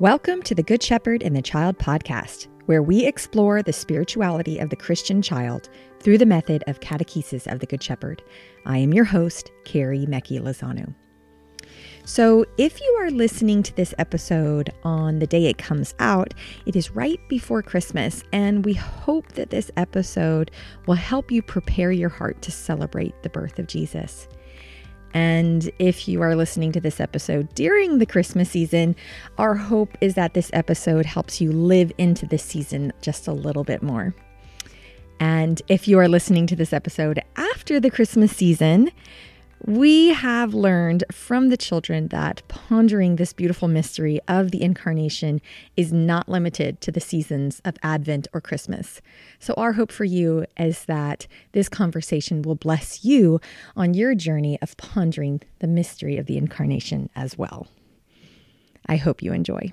Welcome to the Good Shepherd and the Child podcast, where we explore the spirituality of the Christian child through the method of catechesis of the Good Shepherd. I am your host, Carrie Mecki Lozano. So, if you are listening to this episode on the day it comes out, it is right before Christmas, and we hope that this episode will help you prepare your heart to celebrate the birth of Jesus. And if you are listening to this episode during the Christmas season, our hope is that this episode helps you live into this season just a little bit more. And if you are listening to this episode after the Christmas season, we have learned from the children that pondering this beautiful mystery of the incarnation is not limited to the seasons of Advent or Christmas. So, our hope for you is that this conversation will bless you on your journey of pondering the mystery of the incarnation as well. I hope you enjoy.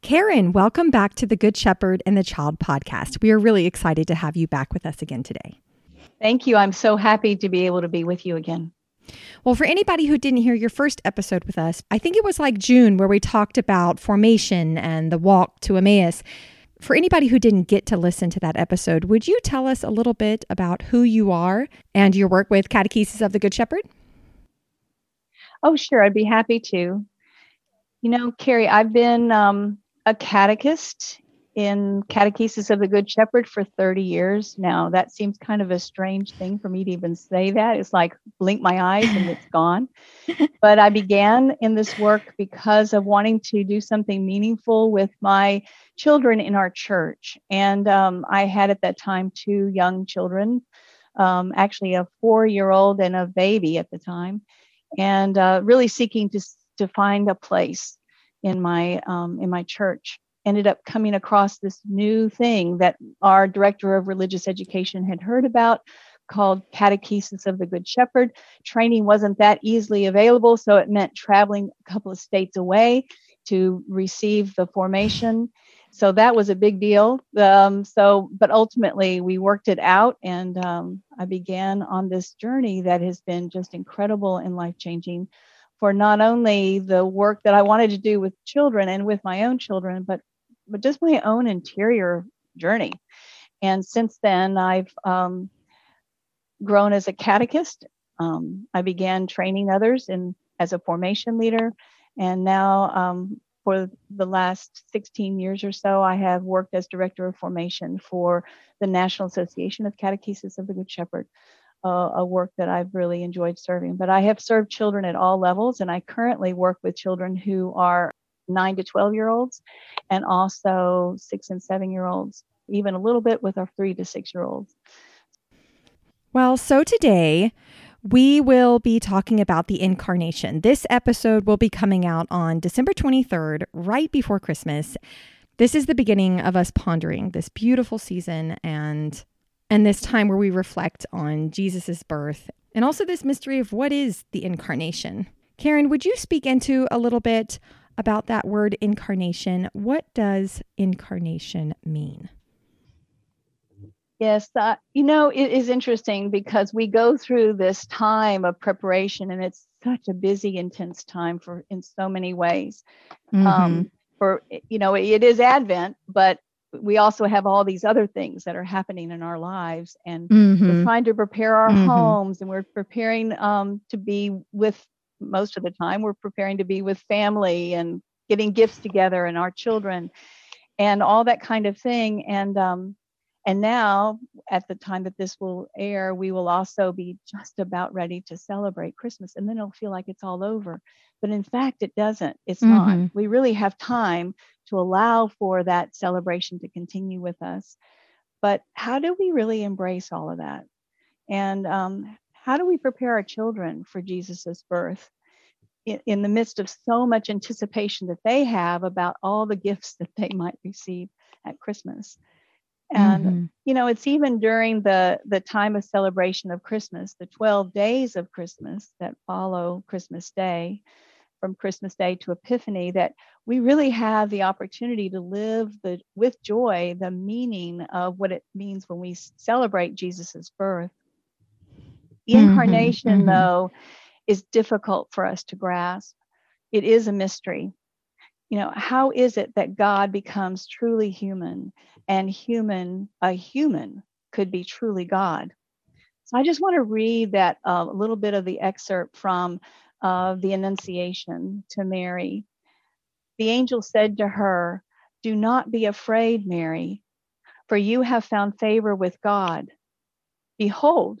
Karen, welcome back to the Good Shepherd and the Child podcast. We are really excited to have you back with us again today. Thank you. I'm so happy to be able to be with you again. Well, for anybody who didn't hear your first episode with us, I think it was like June where we talked about formation and the walk to Emmaus. For anybody who didn't get to listen to that episode, would you tell us a little bit about who you are and your work with Catechesis of the Good Shepherd? Oh, sure. I'd be happy to. You know, Carrie, I've been um, a catechist in Catechesis of the Good Shepherd for 30 years now. That seems kind of a strange thing for me to even say that. It's like blink my eyes and it's gone. but I began in this work because of wanting to do something meaningful with my children in our church. And um, I had at that time two young children, um, actually a four year old and a baby at the time, and uh, really seeking to, to find a place in my um, in my church ended up coming across this new thing that our director of religious education had heard about called Catechesis of the Good Shepherd. Training wasn't that easily available, so it meant traveling a couple of states away to receive the formation. So that was a big deal. Um, so, but ultimately, we worked it out, and um, I began on this journey that has been just incredible and life changing for not only the work that I wanted to do with children and with my own children, but but just my own interior journey. And since then, I've um, grown as a catechist. Um, I began training others in as a formation leader, and now um, for the last 16 years or so, I have worked as director of formation for the National Association of Catechesis of the Good Shepherd. Uh, a work that I've really enjoyed serving. But I have served children at all levels, and I currently work with children who are nine to 12 year olds and also six and seven year olds, even a little bit with our three to six year olds. Well, so today we will be talking about the incarnation. This episode will be coming out on December 23rd, right before Christmas. This is the beginning of us pondering this beautiful season and and this time where we reflect on Jesus' birth and also this mystery of what is the incarnation. Karen, would you speak into a little bit about that word incarnation. What does incarnation mean? Yes, uh, you know, it is interesting because we go through this time of preparation and it's such a busy, intense time for in so many ways. Um, mm-hmm. Um, for, you know, it is Advent, but we also have all these other things that are happening in our lives and mm-hmm. we're trying to prepare our mm-hmm. homes and we're preparing um, to be with most of the time we're preparing to be with family and getting gifts together and our children and all that kind of thing. And um and now at the time that this will air we will also be just about ready to celebrate christmas and then it'll feel like it's all over. But in fact it doesn't. It's mm-hmm. not we really have time to allow for that celebration to continue with us. But how do we really embrace all of that? And um, how do we prepare our children for Jesus's birth in, in the midst of so much anticipation that they have about all the gifts that they might receive at Christmas? And mm-hmm. you know, it's even during the the time of celebration of Christmas, the 12 days of Christmas that follow Christmas Day, from Christmas Day to Epiphany that we really have the opportunity to live the with joy the meaning of what it means when we celebrate Jesus's birth. The mm-hmm, incarnation, mm-hmm. though, is difficult for us to grasp. It is a mystery. you know, how is it that God becomes truly human and human, a human could be truly God? So I just want to read that uh, a little bit of the excerpt from uh, the Annunciation to Mary. The angel said to her, Do not be afraid, Mary, for you have found favor with God. Behold,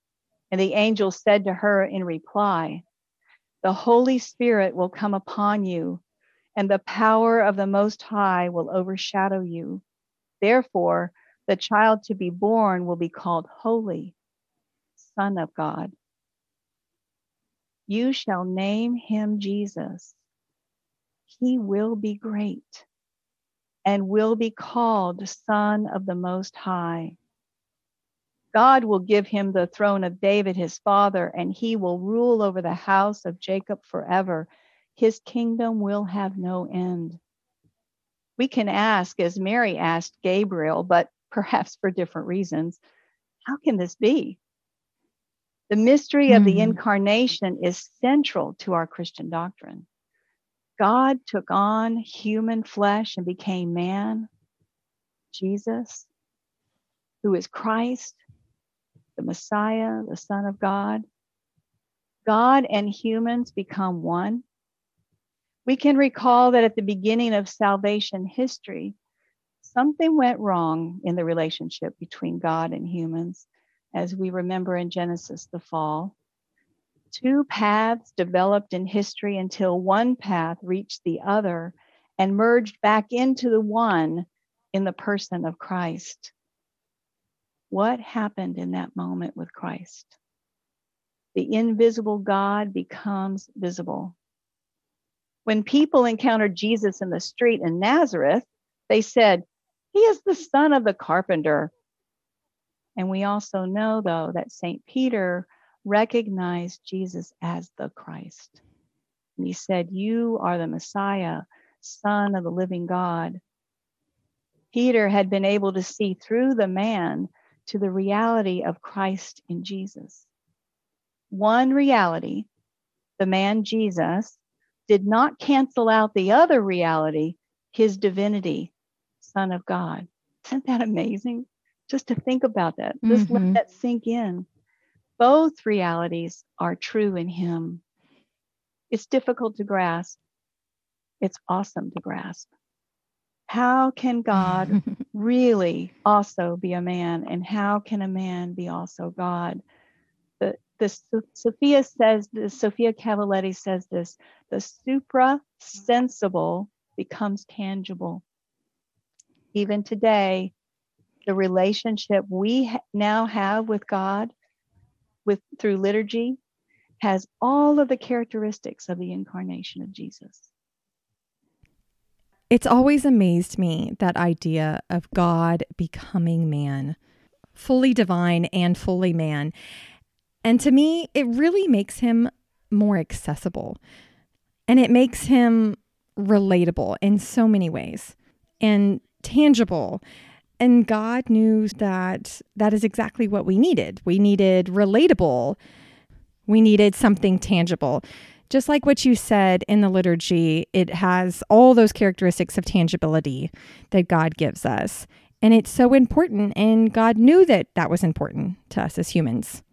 And the angel said to her in reply, The Holy Spirit will come upon you and the power of the Most High will overshadow you. Therefore, the child to be born will be called Holy, Son of God. You shall name him Jesus. He will be great and will be called Son of the Most High. God will give him the throne of David, his father, and he will rule over the house of Jacob forever his kingdom will have no end. We can ask, as Mary asked Gabriel, but perhaps for different reasons, how can this be? The mystery mm-hmm. of the mm-hmm. incarnation is central to our Christian doctrine. God took on human flesh and became man, Jesus, who is Christ, the Messiah, the Son of God. God and humans become one. We can recall that at the beginning of salvation history, something went wrong in the relationship between God and humans, as we remember in Genesis, the fall. Two paths developed in history until one path reached the other and merged back into the one in the person of Christ. What happened in that moment with Christ? The invisible God becomes visible. When people encountered Jesus in the street in Nazareth, they said, He is the son of the carpenter. And we also know, though, that St. Peter recognized Jesus as the Christ. And he said, You are the Messiah, Son of the living God. Peter had been able to see through the man to the reality of Christ in Jesus. One reality, the man Jesus, did not cancel out the other reality, his divinity, Son of God. Isn't that amazing? Just to think about that, just mm-hmm. let that sink in. Both realities are true in him. It's difficult to grasp. It's awesome to grasp. How can God really also be a man? And how can a man be also God? The Sophia says this, Sophia Cavalletti says this, the supra sensible becomes tangible. Even today, the relationship we ha- now have with God with through liturgy has all of the characteristics of the incarnation of Jesus. It's always amazed me that idea of God becoming man, fully divine and fully man. And to me, it really makes him more accessible and it makes him relatable in so many ways and tangible. And God knew that that is exactly what we needed. We needed relatable, we needed something tangible. Just like what you said in the liturgy, it has all those characteristics of tangibility that God gives us. And it's so important. And God knew that that was important to us as humans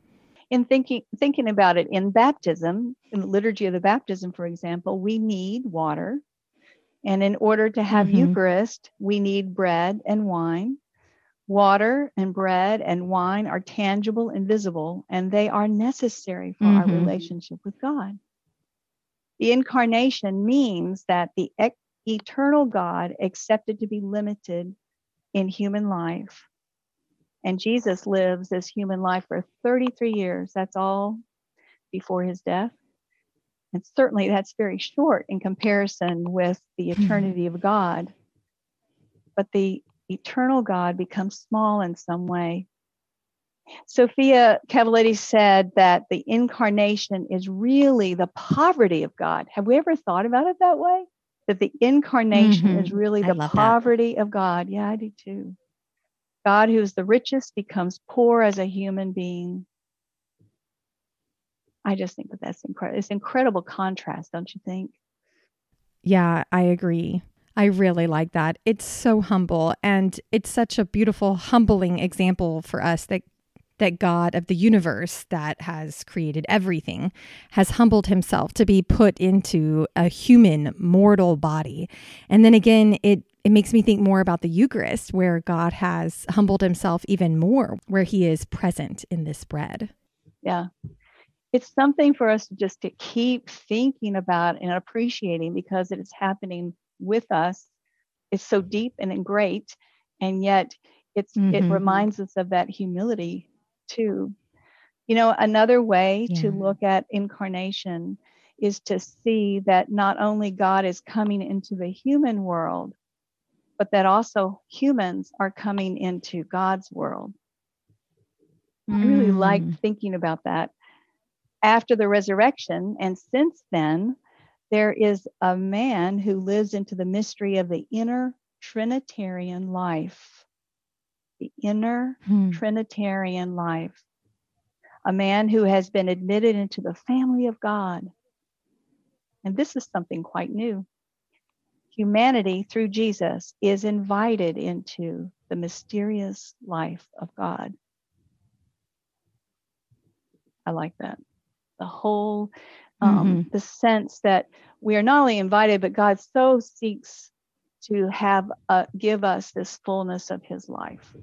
in thinking thinking about it in baptism in the liturgy of the baptism for example we need water and in order to have mm-hmm. eucharist we need bread and wine water and bread and wine are tangible and visible and they are necessary for mm-hmm. our relationship with god the incarnation means that the e- eternal god accepted to be limited in human life and Jesus lives this human life for 33 years. That's all before his death. And certainly that's very short in comparison with the Hmm. eternity of God. But the eternal God becomes small in some way. Sophia Cavalletti said that the incarnation is really the poverty of God. Have we ever thought about it that way? That the incarnation Mhm. is really the love that. poverty of God. Yeah, I do too. God, who is the richest, becomes poor as a human being. I just think that that's incredible. It's incredible contrast, don't you think? Yeah, I agree. I really like that. It's so humble and it's such a beautiful humbling example for us that that God of the universe that has created everything has humbled himself to be put into a human mortal body. And then again, it it makes me think more about the Eucharist where God has humbled himself even more where he is present in this bread. Yeah. It's something for us just to keep thinking about and appreciating because it is happening with us. It's so deep and great. And yet it's it Mhm. reminds us of that humility too. You know, another way to look at incarnation is to see that not only God is coming into the human world, but that also humans are coming into God's world. I really Mm. like thinking about that. After the resurrection, and since then, there is a man who lives into the mystery of the inner Trinitarian life. The inner Hmm. Trinitarian life. A man who has been admitted into the family of God. And this is something quite new. Humanity, through Jesus, is invited into the mysterious life of God. I like that. The whole, um, the sense that we are not only invited, but God so seeks to have uh, give us this fullness of His life.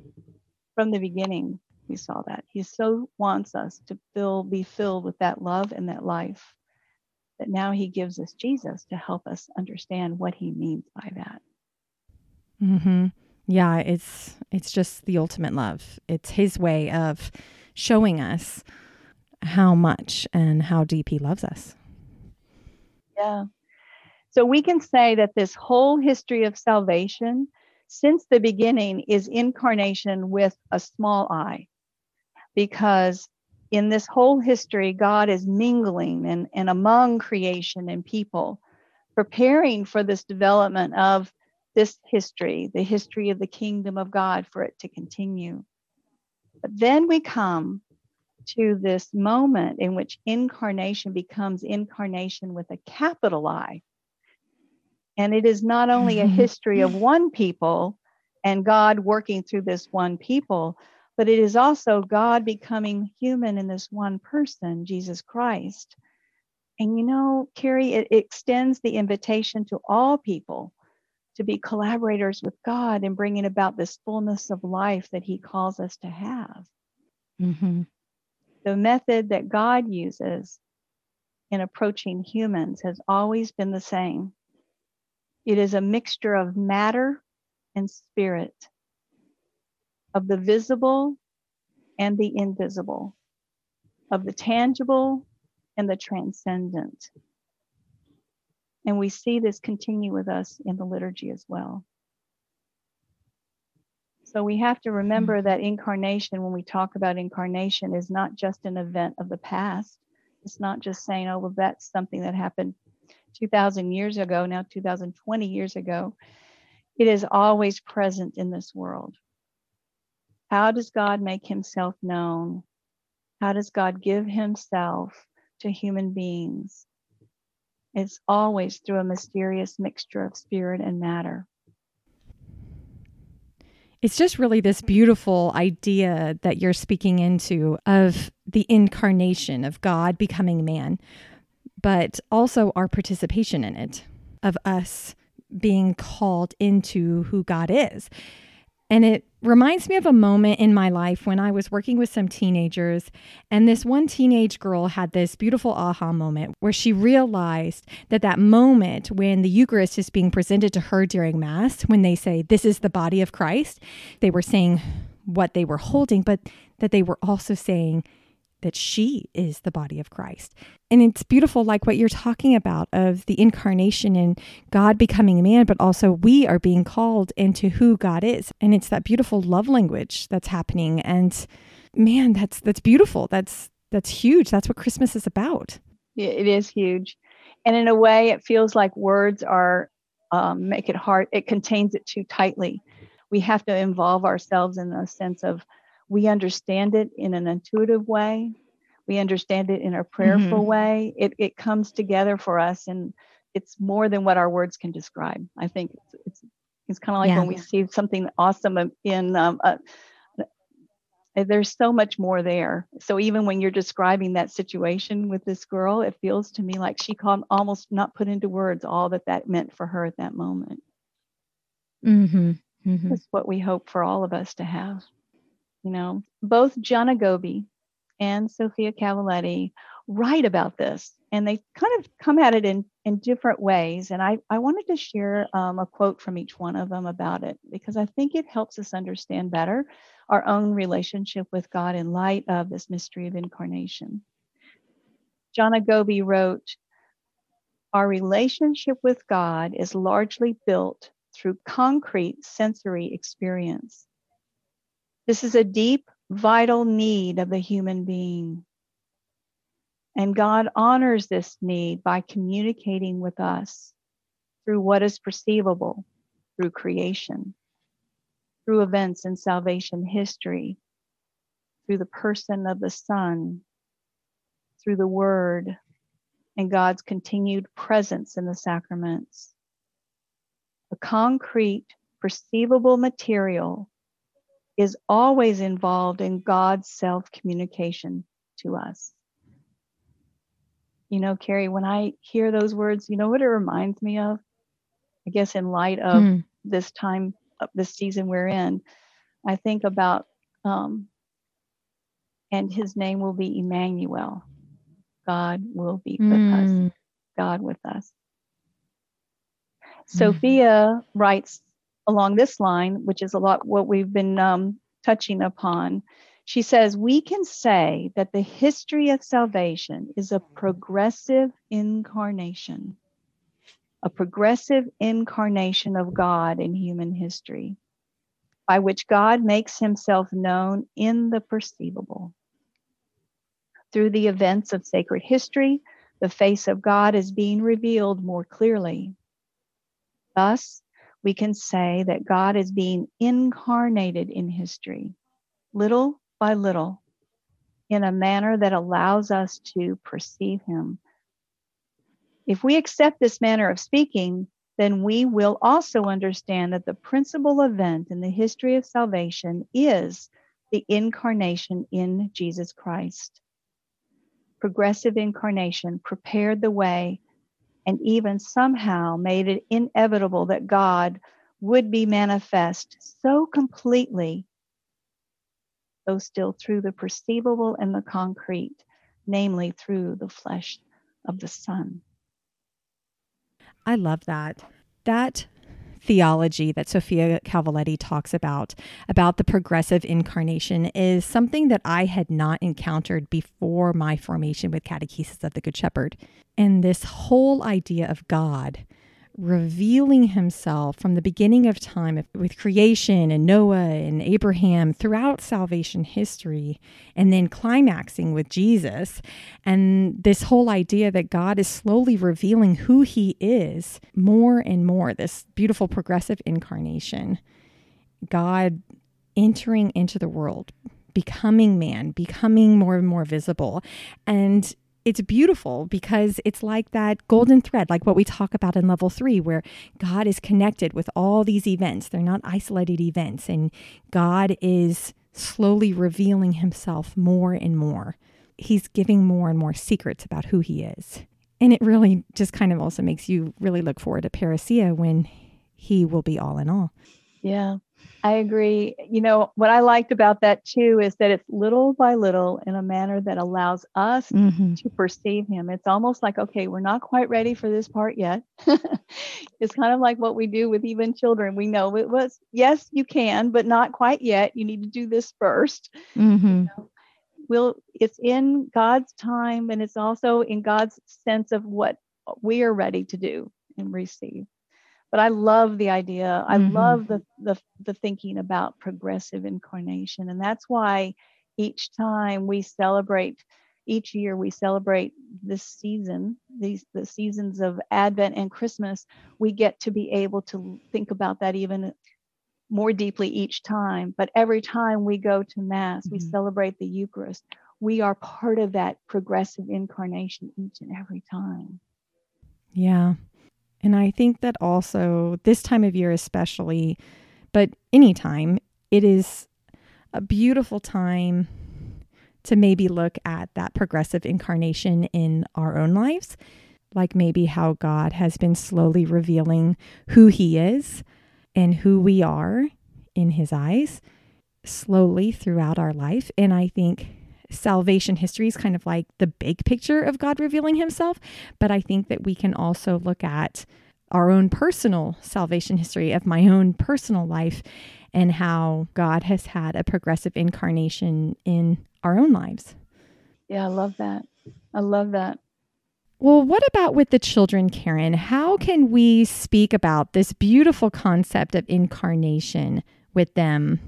From the beginning, we saw that He so wants us to fill, be filled with that love and that life. That now He gives us Jesus to help us understand what He means by that. Mhm. Yeah, it's it's just the ultimate love. It's his way of showing us how much and how deep he loves us. Yeah. So we can say that this whole history of salvation since the beginning is incarnation with a small i. Because in this whole history, God is mingling and, and among creation and people, preparing for this development of this history, the history of the kingdom of God, for it to continue. But then we come to this moment in which incarnation becomes incarnation with a capital I. And it is not only a history of one people and God working through this one people, but it is also God becoming human in this one person, Jesus Christ. And you know, Carrie, it extends the invitation to all people to be collaborators with God in bringing about this fullness of life that He calls us to have. Mm-hmm. The method that God uses in approaching humans has always been the same. It is a mixture of matter and spirit, of the visible and the invisible, of the tangible and the transcendent. And we see this continue with us in the liturgy as well. So we have to remember that incarnation, when we talk about incarnation, is not just an event of the past. It's not just saying, oh, well, that's something that happened 2,000 years ago, now 2020 years ago. It is always present in this world. How does God make himself known? How does God give himself to human beings? It's always through a mysterious mixture of spirit and matter. It's just really this beautiful idea that you're speaking into of the incarnation of God becoming man, but also our participation in it, of us being called into who God is. And it reminds me of a moment in my life when I was working with some teenagers, and this one teenage girl had this beautiful aha moment where she realized that that moment when the Eucharist is being presented to her during Mass, when they say, This is the body of Christ, they were saying what they were holding, but that they were also saying, that she is the body of Christ. And it's beautiful, like what you're talking about of the incarnation and God becoming a man, but also we are being called into who God is. And it's that beautiful love language that's happening. And man, that's that's beautiful. That's that's huge. That's what Christmas is about. It is huge. And in a way, it feels like words are um, make it hard. It contains it too tightly. We have to involve ourselves in the sense of we understand it in an intuitive way we understand it in a prayerful mm-hmm. way it, it comes together for us and it's more than what our words can describe i think it's it's, it's kind of like yeah. when we see something awesome in um, a, there's so much more there so even when you're describing that situation with this girl it feels to me like she can almost not put into words all that that meant for her at that moment mm-hmm. Mm-hmm. that's what we hope for all of us to have you know, both Gianna Gobbi and Sophia Cavalletti write about this, and they kind of come at it in, in different ways. And I, I wanted to share um, a quote from each one of them about it because I think it helps us understand better our own relationship with God in light of this mystery of incarnation. Gianna Gobbi wrote, Our relationship with God is largely built through concrete sensory experience. This is a deep, vital need of the human being. And God honors this need by communicating with us through what is perceivable, through creation, through events in salvation history, through the person of the Son, through the Word, and God's continued presence in the sacraments. A concrete, perceivable material is always involved in God's self communication to us. You know, Carrie, when I hear those words, you know what it reminds me of? I guess in light of mm. this time, this season we're in, I think about, um, and his name will be Emmanuel. God will be with mm. us. God with us. Mm. Sophia writes along this line, which is a lot what we've been um, touching upon. She says, We can say that the history of salvation is a progressive incarnation, a progressive incarnation of God in human history, by which God makes himself known in the perceivable. Through the events of sacred history, the face of God is being revealed more clearly. Thus, we can say that God is being incarnated in history, little by little, in a manner that allows us to perceive Him. If we accept this manner of speaking, then we will also understand that the principal event in the history of salvation is the incarnation in Jesus Christ. Progressive incarnation prepared the way and even somehow made it inevitable that God would be manifest so completely, though still through the perceivable and the concrete, namely through the flesh of the Son. I love that. That theology that Sophia Cavalletti talks about, about the progressive incarnation, is something that I had not encountered before my formation with Catechesis of the Good Shepherd. And this whole idea of God revealing himself from the beginning of time with creation and Noah and Abraham throughout salvation history, and then climaxing with Jesus. And this whole idea that God is slowly revealing who he is more and more, this beautiful progressive incarnation. God entering into the world, becoming man, becoming more and more visible. And it's beautiful because it's like that golden thread, like what we talk about in level three, where God is connected with all these events. They're not isolated events, and God is slowly revealing himself more and more. He's giving more and more secrets about who he is. And it really just kind of also makes you really look forward to Parousia when he will be all in all. Yeah. I agree. You know, what I liked about that too is that it's little by little in a manner that allows us mm-hmm. to perceive him. It's almost like, okay, we're not quite ready for this part yet. it's kind of like what we do with even children. We know it was, yes, you can, but not quite yet. You need to do this 1st mm-hmm. you know? we'll it's in God's time and it's also in God's sense of what we are ready to do and receive. But I love the idea. I mm-hmm. love the, the the thinking about progressive incarnation. And that's why each time we celebrate each year we celebrate this season these the seasons of advent and christmas we get to be able to think about that even more deeply each time. But every time we go to Mass, mm-hmm. we celebrate the Eucharist. We are part of that progressive incarnation each and every time. Yeah. And I think that also this time of year, especially, but anytime, it is a beautiful time to maybe look at that progressive incarnation in our own lives, like maybe how God has been slowly revealing who He is and who we are in His eyes slowly throughout our life. And I think salvation history is kind of like the big picture of God revealing Himself. But I think that we can also look at our own personal salvation history of my own personal life and how God has had a progressive incarnation in our own lives. Yeah, I love that. I love that. Well, what about with the children, Karen? How can we speak about this beautiful concept of incarnation with them?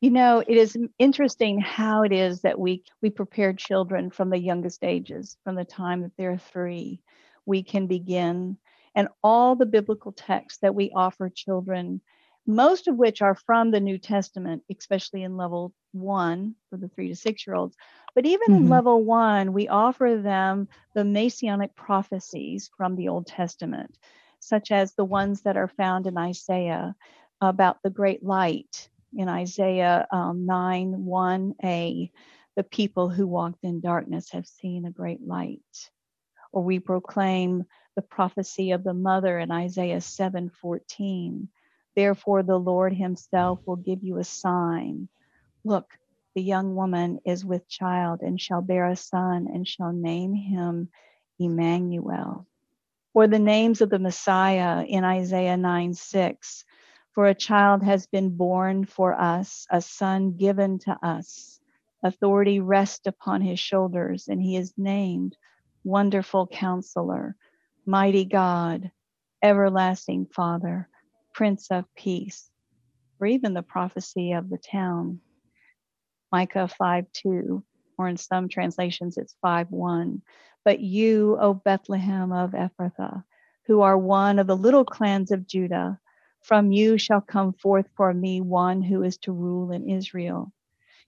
You know, it is interesting how it is that we we prepare children from the youngest ages, from the time that they're 3. We can begin and all the biblical texts that we offer children most of which are from the New Testament, especially in level one for the three to six year olds. But even mm-hmm. in level one, we offer them the messianic prophecies from the Old Testament, such as the ones that are found in Isaiah about the great light in Isaiah um, 9 1a. The people who walked in darkness have seen a great light. Or we proclaim the prophecy of the mother in Isaiah 7 14 Therefore, the Lord Himself will give you a sign. Look, the young woman is with child and shall bear a son and shall name him Emmanuel. Or the names of the Messiah in Isaiah 9 6. For a child has been born for us, a son given to us. Authority rests upon his shoulders, and he is named Wonderful Counselor, Mighty God, Everlasting Father Prince of Peace, or even the prophecy of the town. Micah 5 2, or in some translations it's 5 1. But you, O Bethlehem of Ephrathah, who are one of the little clans of Judah, from you shall come forth for me one who is to rule in Israel.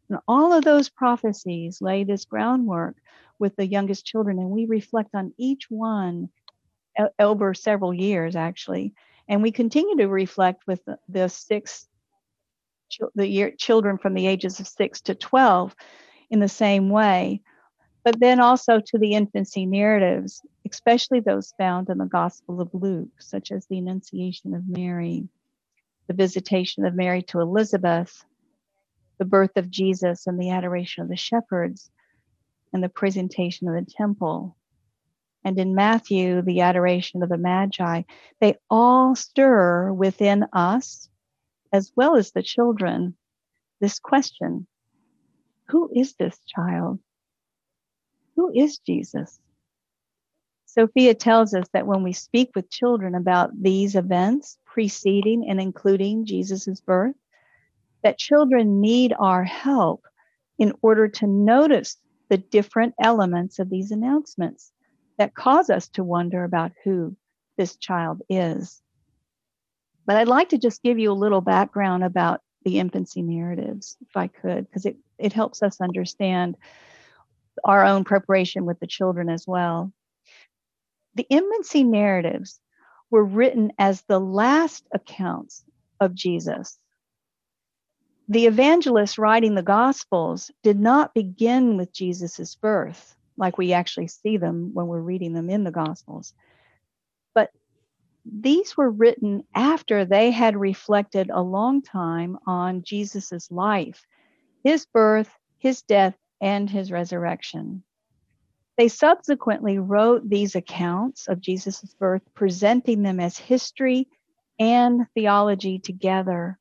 And all of those prophecies lay this groundwork with the youngest children, and we reflect on each one over several years, actually, and we continue to reflect with the, six, the year, children from the ages of six to 12 in the same way. But then also to the infancy narratives, especially those found in the Gospel of Luke, such as the Annunciation of Mary, the visitation of Mary to Elizabeth, the birth of Jesus and the adoration of the shepherds, and the presentation of the temple, and in Matthew, the adoration of the Magi, they all stir within us, as well as the children, this question Who is this child? Who is Jesus? Sophia tells us that when we speak with children about these events preceding and including Jesus' birth, that children need our help in order to notice the different elements of these announcements that cause us to wonder about who this child is. But I'd like to just give you a little background about the infancy narratives, if I could, because it, it helps us understand our own preparation with the children as well. The infancy narratives were written as the last accounts of Jesus. The evangelists writing the Gospels did not begin with Jesus' birth like we actually see them when we're reading them in the Gospels. But these were written after they had reflected a long time on Jesus's life, his birth, his death, and his resurrection. They subsequently wrote these accounts of Jesus' birth, presenting them as history and theology together.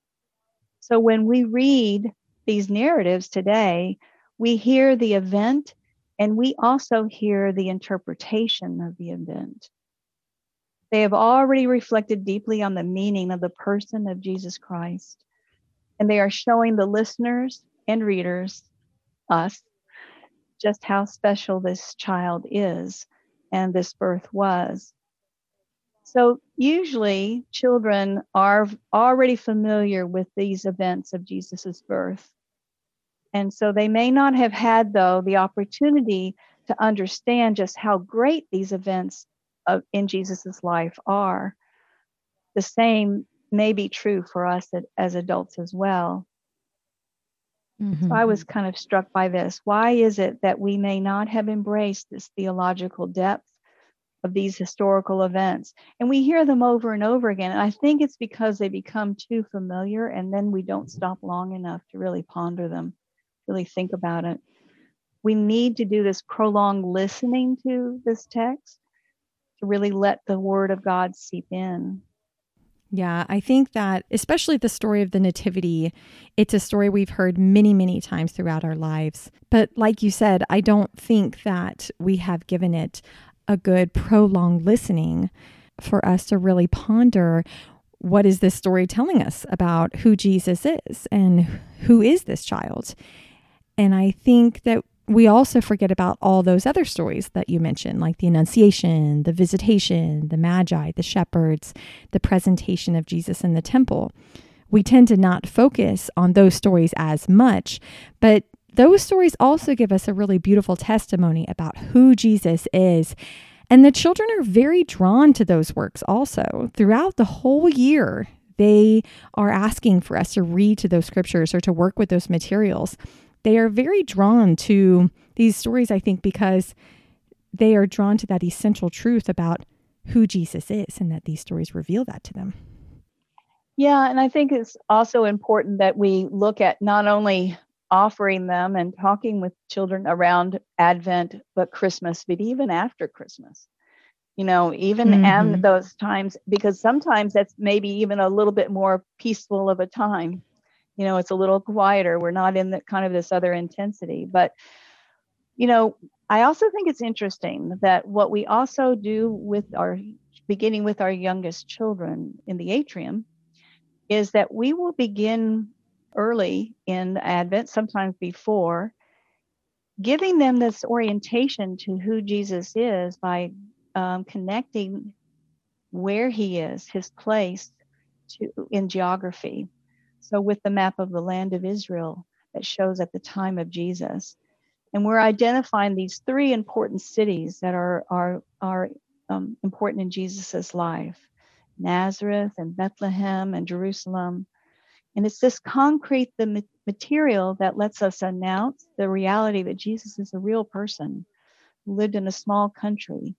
So when we read these narratives today, we hear the event and we also hear the interpretation of the event. They have already reflected deeply on the meaning of the person of Jesus Christ, and they are showing the listeners and readers, us, just how special this child is and this birth was. So, usually, children are already familiar with these events of Jesus' birth. And so, they may not have had, though, the opportunity to understand just how great these events of, in Jesus' life are. The same may be true for us as adults as well. Mm-hmm. So I was kind of struck by this. Why is it that we may not have embraced this theological depth of these historical events? And we hear them over and over again. And I think it's because they become too familiar and then we don't stop long enough to really ponder them, really think about it. We need to do this prolonged listening to this text to really let the word of God seep in. Yeah, I think that especially the story of the Nativity, it's a story we've heard many, many times throughout our lives. But like you said, I don't think that we have given it a good prolonged listening for us to really ponder what is this story telling us about who Jesus is and who is this child. And I think that we also forget about all those other stories that you mentioned, like the Annunciation, the Visitation, the Magi, the shepherds, the presentation of Jesus in the temple. We tend to not focus on those stories as much, but those stories also give us a really beautiful testimony about who Jesus is. And the children are very drawn to those works also. Throughout the whole year, they are asking for us to read to those scriptures or to work with those materials they are very drawn to these stories, I think, because they are drawn to that essential truth about who Jesus is and that these stories reveal that to them. Yeah, and I think it's also important that we look at not only offering them and talking with children around Advent, but Christmas, but even after Christmas. You know, even mm those times, because sometimes that's maybe even a little bit more peaceful of a time you know it's a little quieter. We're not in the kind of this other intensity. But you know i also think it's interesting that what we also do with our beginning with our youngest children in the atrium is that we will begin early in advent sometimes before giving them this orientation to who jesus is by um, connecting where he is his place to in geography so, with the map of the land of Israel that shows at the time of Jesus, and we're identifying these three important cities that are are are um, important in Jesus's life: Nazareth and Bethlehem and Jerusalem. And it's this concrete the material that lets us announce the reality that Jesus is a real person who lived in a small country,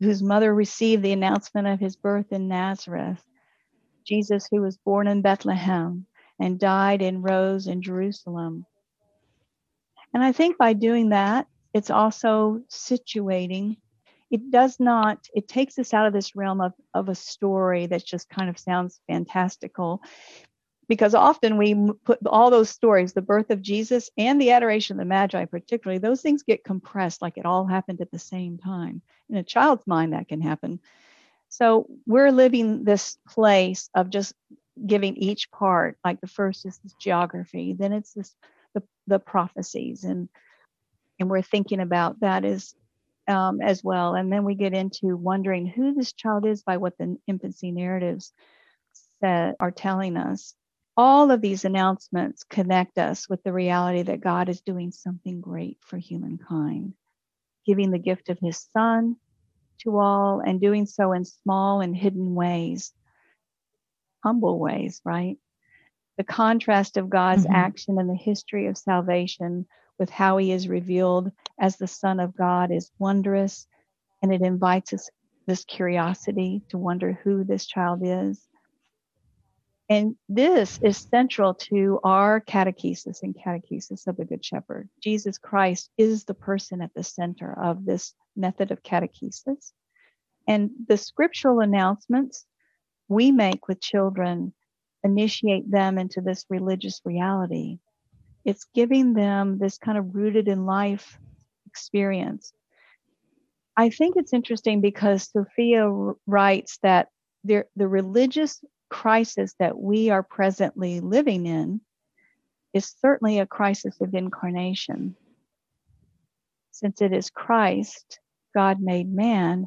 whose mother received the announcement of his birth in Nazareth, Jesus, who was born in Bethlehem and died and rose in Jerusalem. And I think by doing that, it's also situating. It does not, it takes us out of this realm of, of a story that just kind of sounds fantastical. Because often we put all those stories, the birth of Jesus and the adoration of the Magi, particularly, those things get compressed like it all happened at the same time. In a child's mind, that can happen. So we're living this place of just giving each part, like the first is this geography, then it's this the, the prophecies, and and we're thinking about that as um, as well. And then we get into wondering who this child is by what the infancy narratives said, are telling us. All of these announcements connect us with the reality that God is doing something great for humankind, giving the gift of his son to all and doing so in small and hidden ways, humble ways, right? The contrast of God's mm-hmm. action in the history of salvation with how he is revealed as the Son of God is wondrous, and it invites us this curiosity to wonder who this child is. And this is central to our catechesis and catechesis of the Good Shepherd. Jesus Christ is the person at the center of this method of catechesis. And the scriptural announcements we make with children initiate them into this religious reality. it's giving them this kind of rooted in life experience. I think it's interesting because Sophia writes that the, the religious crisis that we are presently living in is certainly a crisis of incarnation. Since it is Christ, God made man,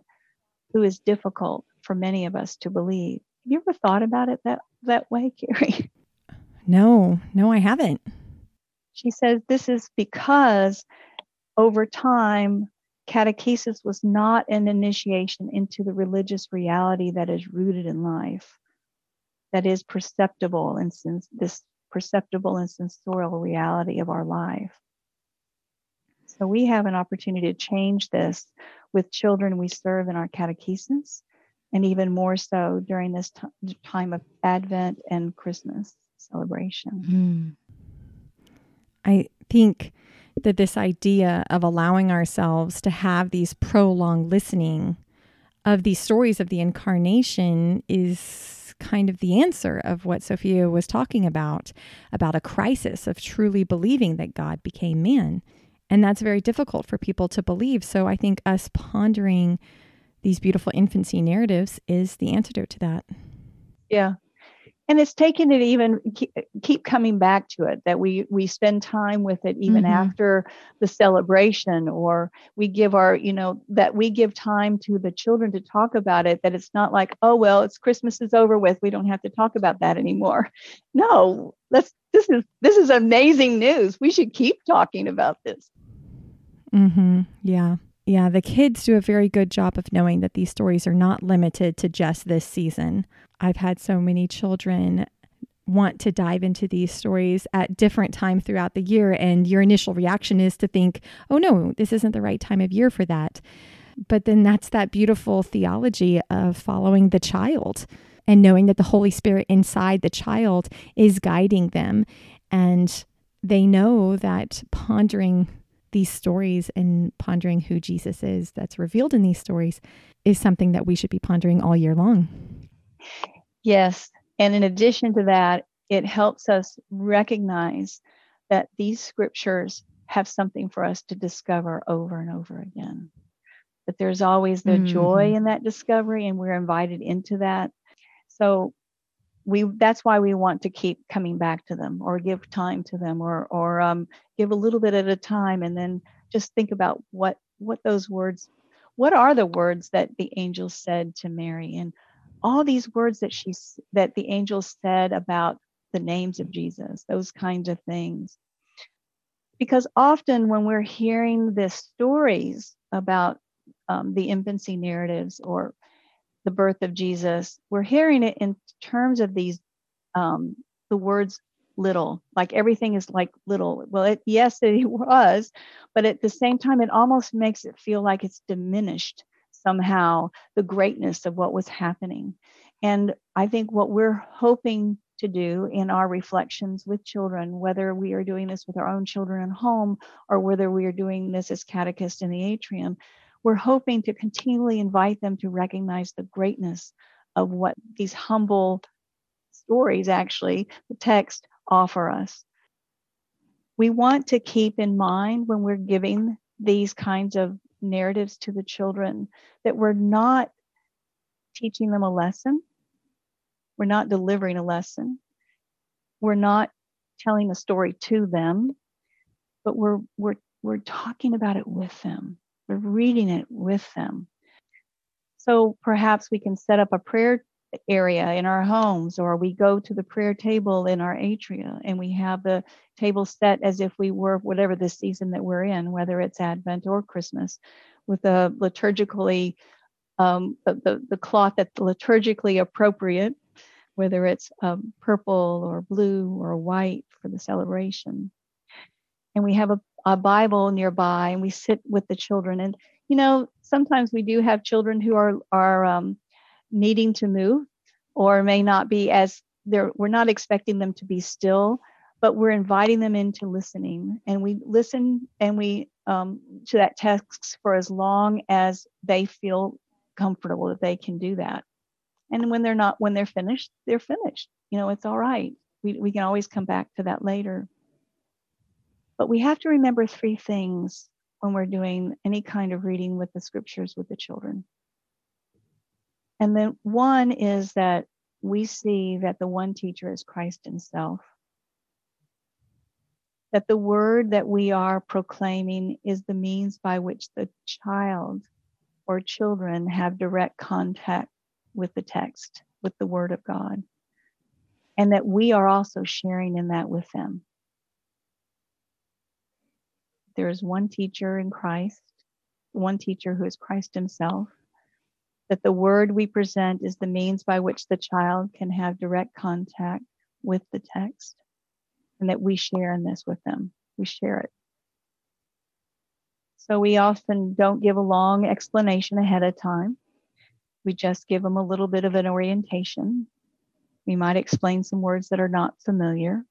who is difficult for many of us to believe. Have you ever thought about it that, that way, Carrie? No, no, I haven't. She says this is because over time, catechesis was not an initiation into the religious reality that is rooted in life, that is perceptible and sens- this perceptible and sensorial reality of our life. So we have an opportunity to change this with children we serve in our catechesis, and even more so during this t- time of Advent and Christmas celebration. Mm. I think that this idea of allowing ourselves to have these prolonged listening of these stories of the incarnation is kind of the answer of what Sofia was talking about about a crisis of truly believing that God became man. And that's very difficult for people to believe. So I think us pondering these beautiful infancy narratives is the antidote to that. Yeah, and it's taken it even keep, coming back to it that we we spend time with it even mm-hmm. after the celebration or we give our you know that we give time to the children to talk about it that it's not like oh well it's christmas is over with we don't have to talk about that anymore. No let's this is this is amazing news. We should keep talking about this. Mm-hmm. Yeah yeah, the kids do a very good job of knowing that these stories are not limited to just this season. I've had so many children want to dive into these stories at different times throughout the year and your initial reaction is to think, "Oh no, this isn't the right time of year for that." But then that's that beautiful theology of following the child and knowing that the Holy Spirit inside the child is guiding them and they know that pondering these stories and pondering who Jesus is that's revealed in these stories is something that we should be pondering all year long. Yes. And in addition to that, it helps us recognize that these scriptures have something for us to discover over and over again. That there's always the mm-hmm. joy in that discovery, and we're invited into that. So we that's why we want to keep coming back to them or give time to them or or um, give a little bit at a time and then just think about what what those words what are the words that the angel said to mary and all these words that she that the angel said about the names of jesus those kinds of things. Because often when we're hearing the stories about um, the infancy narratives or the birth of Jesus, we're hearing it in terms of these um, the words little, like everything is like little. Well, it, yes, it was, but at the same time, it almost makes it feel like it's diminished somehow the greatness of what was happening. And I think what we're hoping to do in our reflections with children, whether we are doing this with our own children at home or whether we are doing this as catechists in the atrium, we're hoping to continually invite them to recognize the greatness of what these humble stories actually, the text, offer us. We want to keep in mind when we're giving these kinds of narratives to the children that we're not teaching them a lesson, we're not delivering a lesson, we're not telling a story to them, but we're we're we're talking about it with them. We're reading it with them. So perhaps we can set up a prayer area in our homes, or we go to the prayer table in our atria and we have the table set as if we were whatever the season that we're in, whether it's Advent or Christmas, with a liturgically um, the, the, the cloth that's liturgically appropriate, whether it's um, purple or blue or white for the celebration. And we have a a Bible nearby and we sit with the children. And, you know, sometimes we do have children who are, are um, needing to move or may not be as they're, we're not expecting them to be still, but we're inviting them into listening. And we listen and we um, to that text for as long as they feel comfortable that they can do that. And when they're not, when they're finished, they're finished. You know, it's all right. We, we can always come back to that later. But we have to remember three things when we're doing any kind of reading with the scriptures with the children. And then one is that we see that the one teacher is Christ Himself. That the word that we are proclaiming is the means by which the child or children have direct contact with the text, with the word of God. And that we are also sharing in that with them. There is one teacher in Christ, one teacher who is Christ Himself that the word we present is the means by which the child can have direct contact with the text, and that we share in this with them. We share it. So we often don't give a long explanation ahead of time. We just give them a little bit of an orientation. We might explain some words that are not familiar.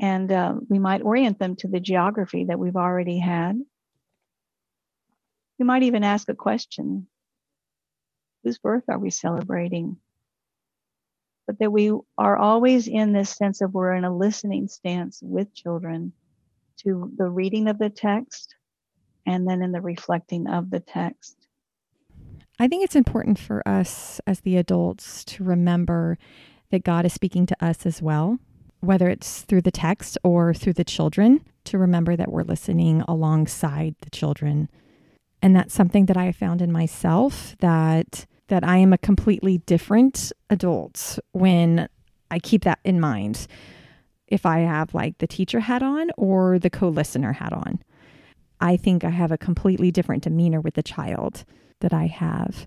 And uh, we might orient them to the geography that we've already had. We might even ask a question whose birth are we celebrating? But that we are always in this sense of we're in a listening stance with children to the reading of the text and then in the reflecting of the text. I think it's important for us as the adults to remember that God is speaking to us as well, whether it's through the text or through the children, to remember that we're listening alongside the children. And that's something that I found in myself that that I am a completely different adult when I keep that in mind. If I have like the teacher hat on or the co listener hat on, I think I have a completely different demeanor with the child that I have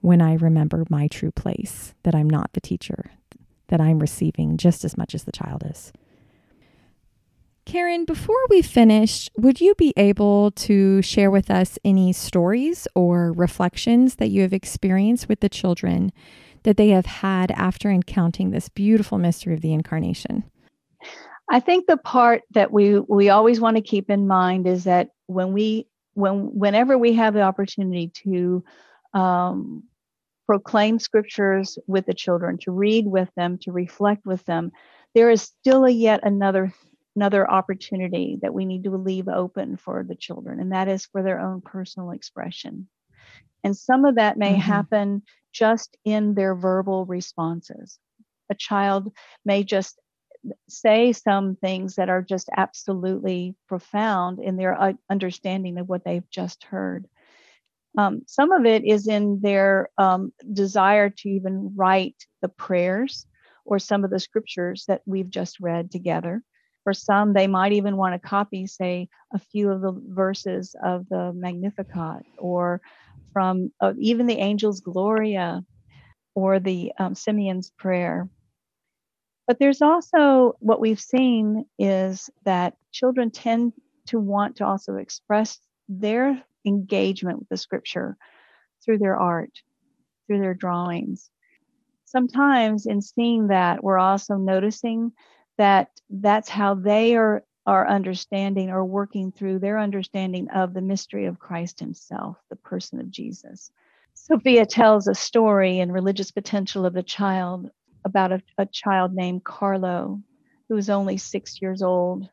when I remember my true place, that I'm not the teacher, that I'm receiving just as much as the child is. Karen, before we finish, would you be able to share with us any stories or reflections that you have experienced with the children that they have had after encountering this beautiful mystery of the incarnation? I think the part that we we always want to keep in mind is that when we when whenever we have the opportunity to um, proclaim scriptures with the children, to read with them, to reflect with them, there is still a yet another another opportunity that we need to leave open for the children, and that is for their own personal expression. And some of that may mm-hmm. happen just in their verbal responses. A child may just say some things that are just absolutely profound in their uh, understanding of what they've just heard. Um, some of it is in their um, desire to even write the prayers or some of the scriptures that we've just read together. For some, they might even want to copy, say, a few of the verses of the Magnificat or from uh, even the Angel's Gloria or the um, Simeon's Prayer. But there's also what we've seen is that children tend to want to also express their engagement with the scripture through their art, through their drawings. Sometimes in seeing that, we're also noticing that that's how they are are understanding or working through their understanding of the mystery of Christ himself, the person of Jesus. Sofia tells a story in Religious Potential of the Child about a, a child named Carlo who was only six years old.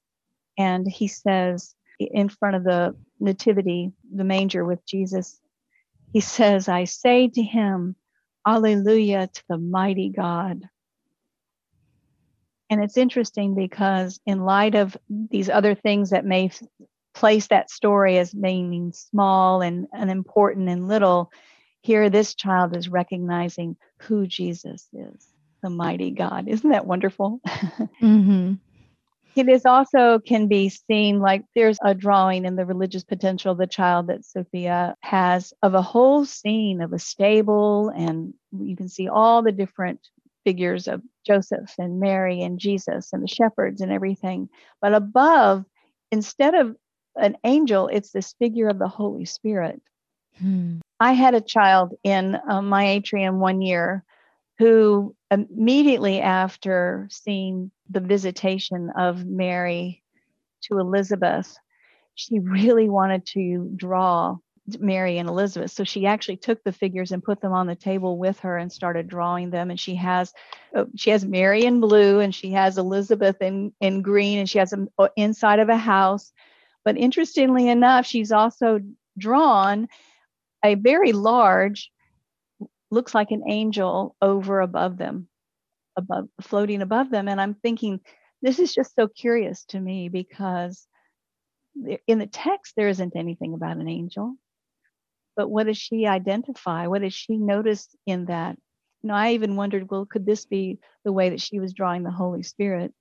And he says, in front of the nativity, the manger with Jesus, he says, I say to him, Alleluia to the mighty God. And it's interesting because, in light of these other things that may place that story as being small and unimportant and little, here this child is recognizing who Jesus is, the mighty God. Isn't that wonderful? mm-hmm. It is also can be seen like there's a drawing in the religious potential of the child that Sofia has of a whole scene of a stable, and you can see all the different figures of Joseph and Mary and Jesus and the shepherds and everything. But above, instead of an angel, it's this figure of the Holy Spirit. Hmm. I had a child in uh, my atrium one year who immediately after seeing the visitation of Mary to Elizabeth, she really wanted to draw Mary and Elizabeth. So she actually took the figures and put them on the table with her and started drawing them. And she has uh, she has Mary in blue and she has Elizabeth in in green and she has them uh, inside of a house. But interestingly enough, she's also drawn a very large, looks like an angel over above them, above floating above them. And I'm thinking, this is just so curious to me because in the text there isn't anything about an angel. But what does she identify? What does she notice in that? You know i even wondered well could this be the way that she was drawing the holy spirit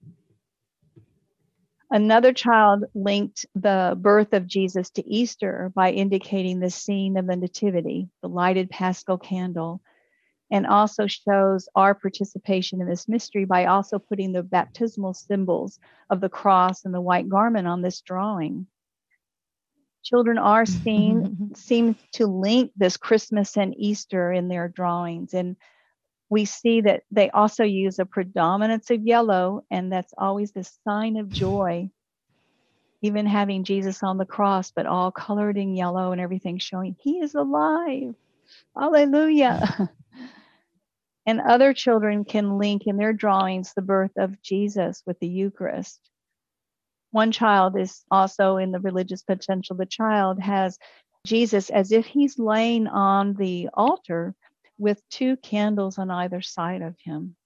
another child linked the birth of jesus to easter by indicating the scene of the nativity the lighted paschal candle and also shows our participation in this mystery by also putting the baptismal symbols of the cross and the white garment on this drawing children are seen seem to link this Christmas and Easter in their drawings. And we see that they also use a predominance of yellow, and that's always the sign of joy. Even having Jesus on the cross, but all colored in yellow and everything showing he is alive. Hallelujah. and other children can link in their drawings the birth of Jesus with the Eucharist one child is also in the religious potential. The child has Jesus as if he's laying on the altar with two candles on either side of him.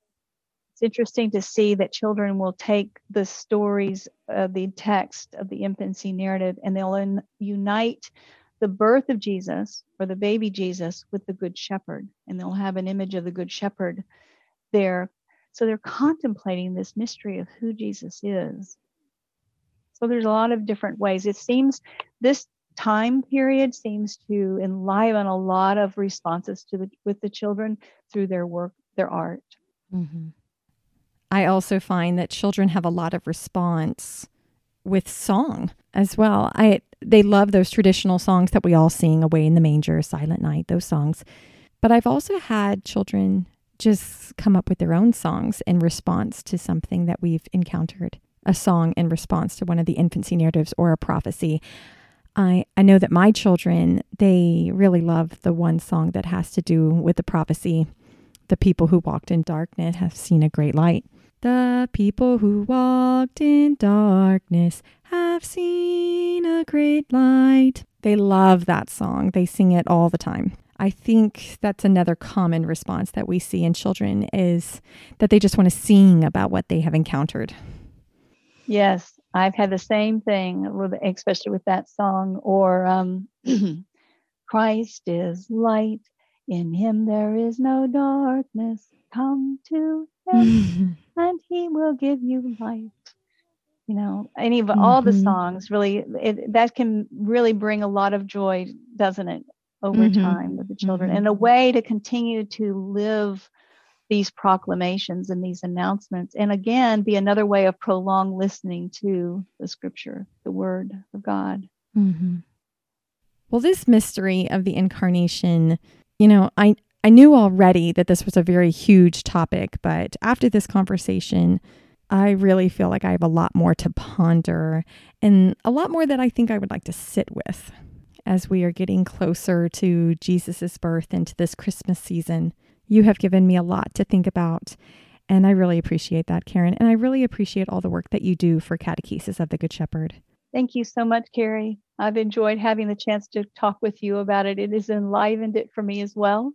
It's interesting to see that children will take the stories of the text of the infancy narrative and they'll unite the birth of Jesus or the baby Jesus with the Good Shepherd. And they'll have an image of the Good Shepherd there. So they're contemplating this mystery of who Jesus is. So there's a lot of different ways. It seems this time period seems to enliven a lot of responses to the with the children through their work, their art. Mm-hmm. I also find that children have a lot of response with song as well. I they love those traditional songs that we all sing, "Away in the Manger," "Silent Night," those songs. But I've also had children just come up with their own songs in response to something that we've encountered a song in response to one of the infancy narratives or a prophecy. I, I know that my children, they really love the one song that has to do with the prophecy. The people who walked in darkness have seen a great light. The people who walked in darkness have seen a great light. They love that song. They sing it all the time. I think that's another common response that we see in children is that they just want to sing about what they have encountered. Yes, I've had the same thing, with, especially with that song. Or um, Christ is light, in him there is no darkness. Come to him, and he will give you light. You know, any of mm-hmm. all the mm-hmm. songs really, it, that can really bring a lot of joy, doesn't it, over mm-hmm. time with the children, mm-hmm. and a way to continue to live these proclamations and these announcements. And again, be another way of prolonged listening to the scripture, the word of God. Mm-hmm. Well, this mystery of the incarnation, you know, I, I knew already that this was a very huge topic, but after this conversation, I really feel like I have a lot more to ponder and a lot more that I think I would like to sit with as we are getting closer to Jesus' birth and to this Christmas season. You have given me a lot to think about. And I really appreciate that, Karen. And I really appreciate all the work that you do for Catechesis of the Good Shepherd. Thank you so much, Carrie. I've enjoyed having the chance to talk with you about it. It has enlivened it for me as well.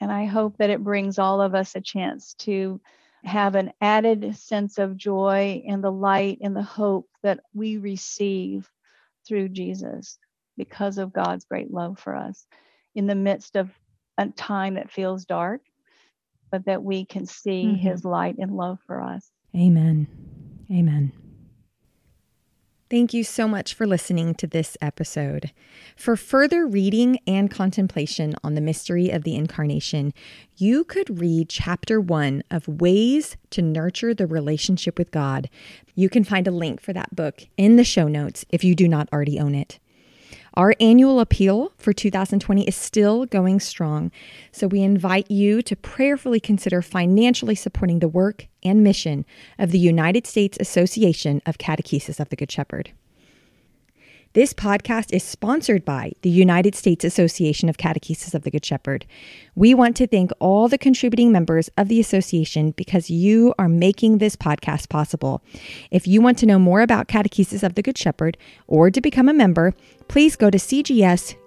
And I hope that it brings all of us a chance to have an added sense of joy and the light and the hope that we receive through Jesus because of God's great love for us in the midst of a time that feels dark but that we can see mm-hmm. his light and love for us. Amen. Amen. Thank you so much for listening to this episode. For further reading and contemplation on the mystery of the Incarnation, you could read chapter one of Ways to Nurture the Relationship with God. You can find a link for that book in the show notes if you do not already own it. Our annual appeal for 2020 is still going strong, so we invite you to prayerfully consider financially supporting the work and mission of the United States Association of Catechesis of the Good Shepherd. This podcast is sponsored by the United States Association of Catechesis of the Good Shepherd. We want to thank all the contributing members of the association because you are making this podcast possible. If you want to know more about Catechesis of the Good Shepherd or to become a member, please go to cgsusa.org.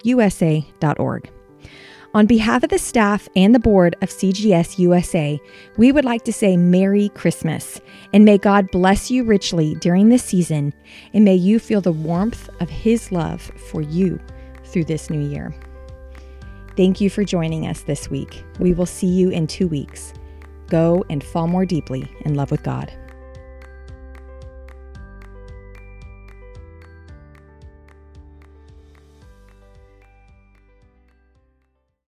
On behalf of the staff and the board of CGS USA, we would like to say Merry Christmas and may God bless you richly during this season and may you feel the warmth of His love for you through this new year. Thank you for joining us this week. We will see you in two weeks. Go and fall more deeply in love with God.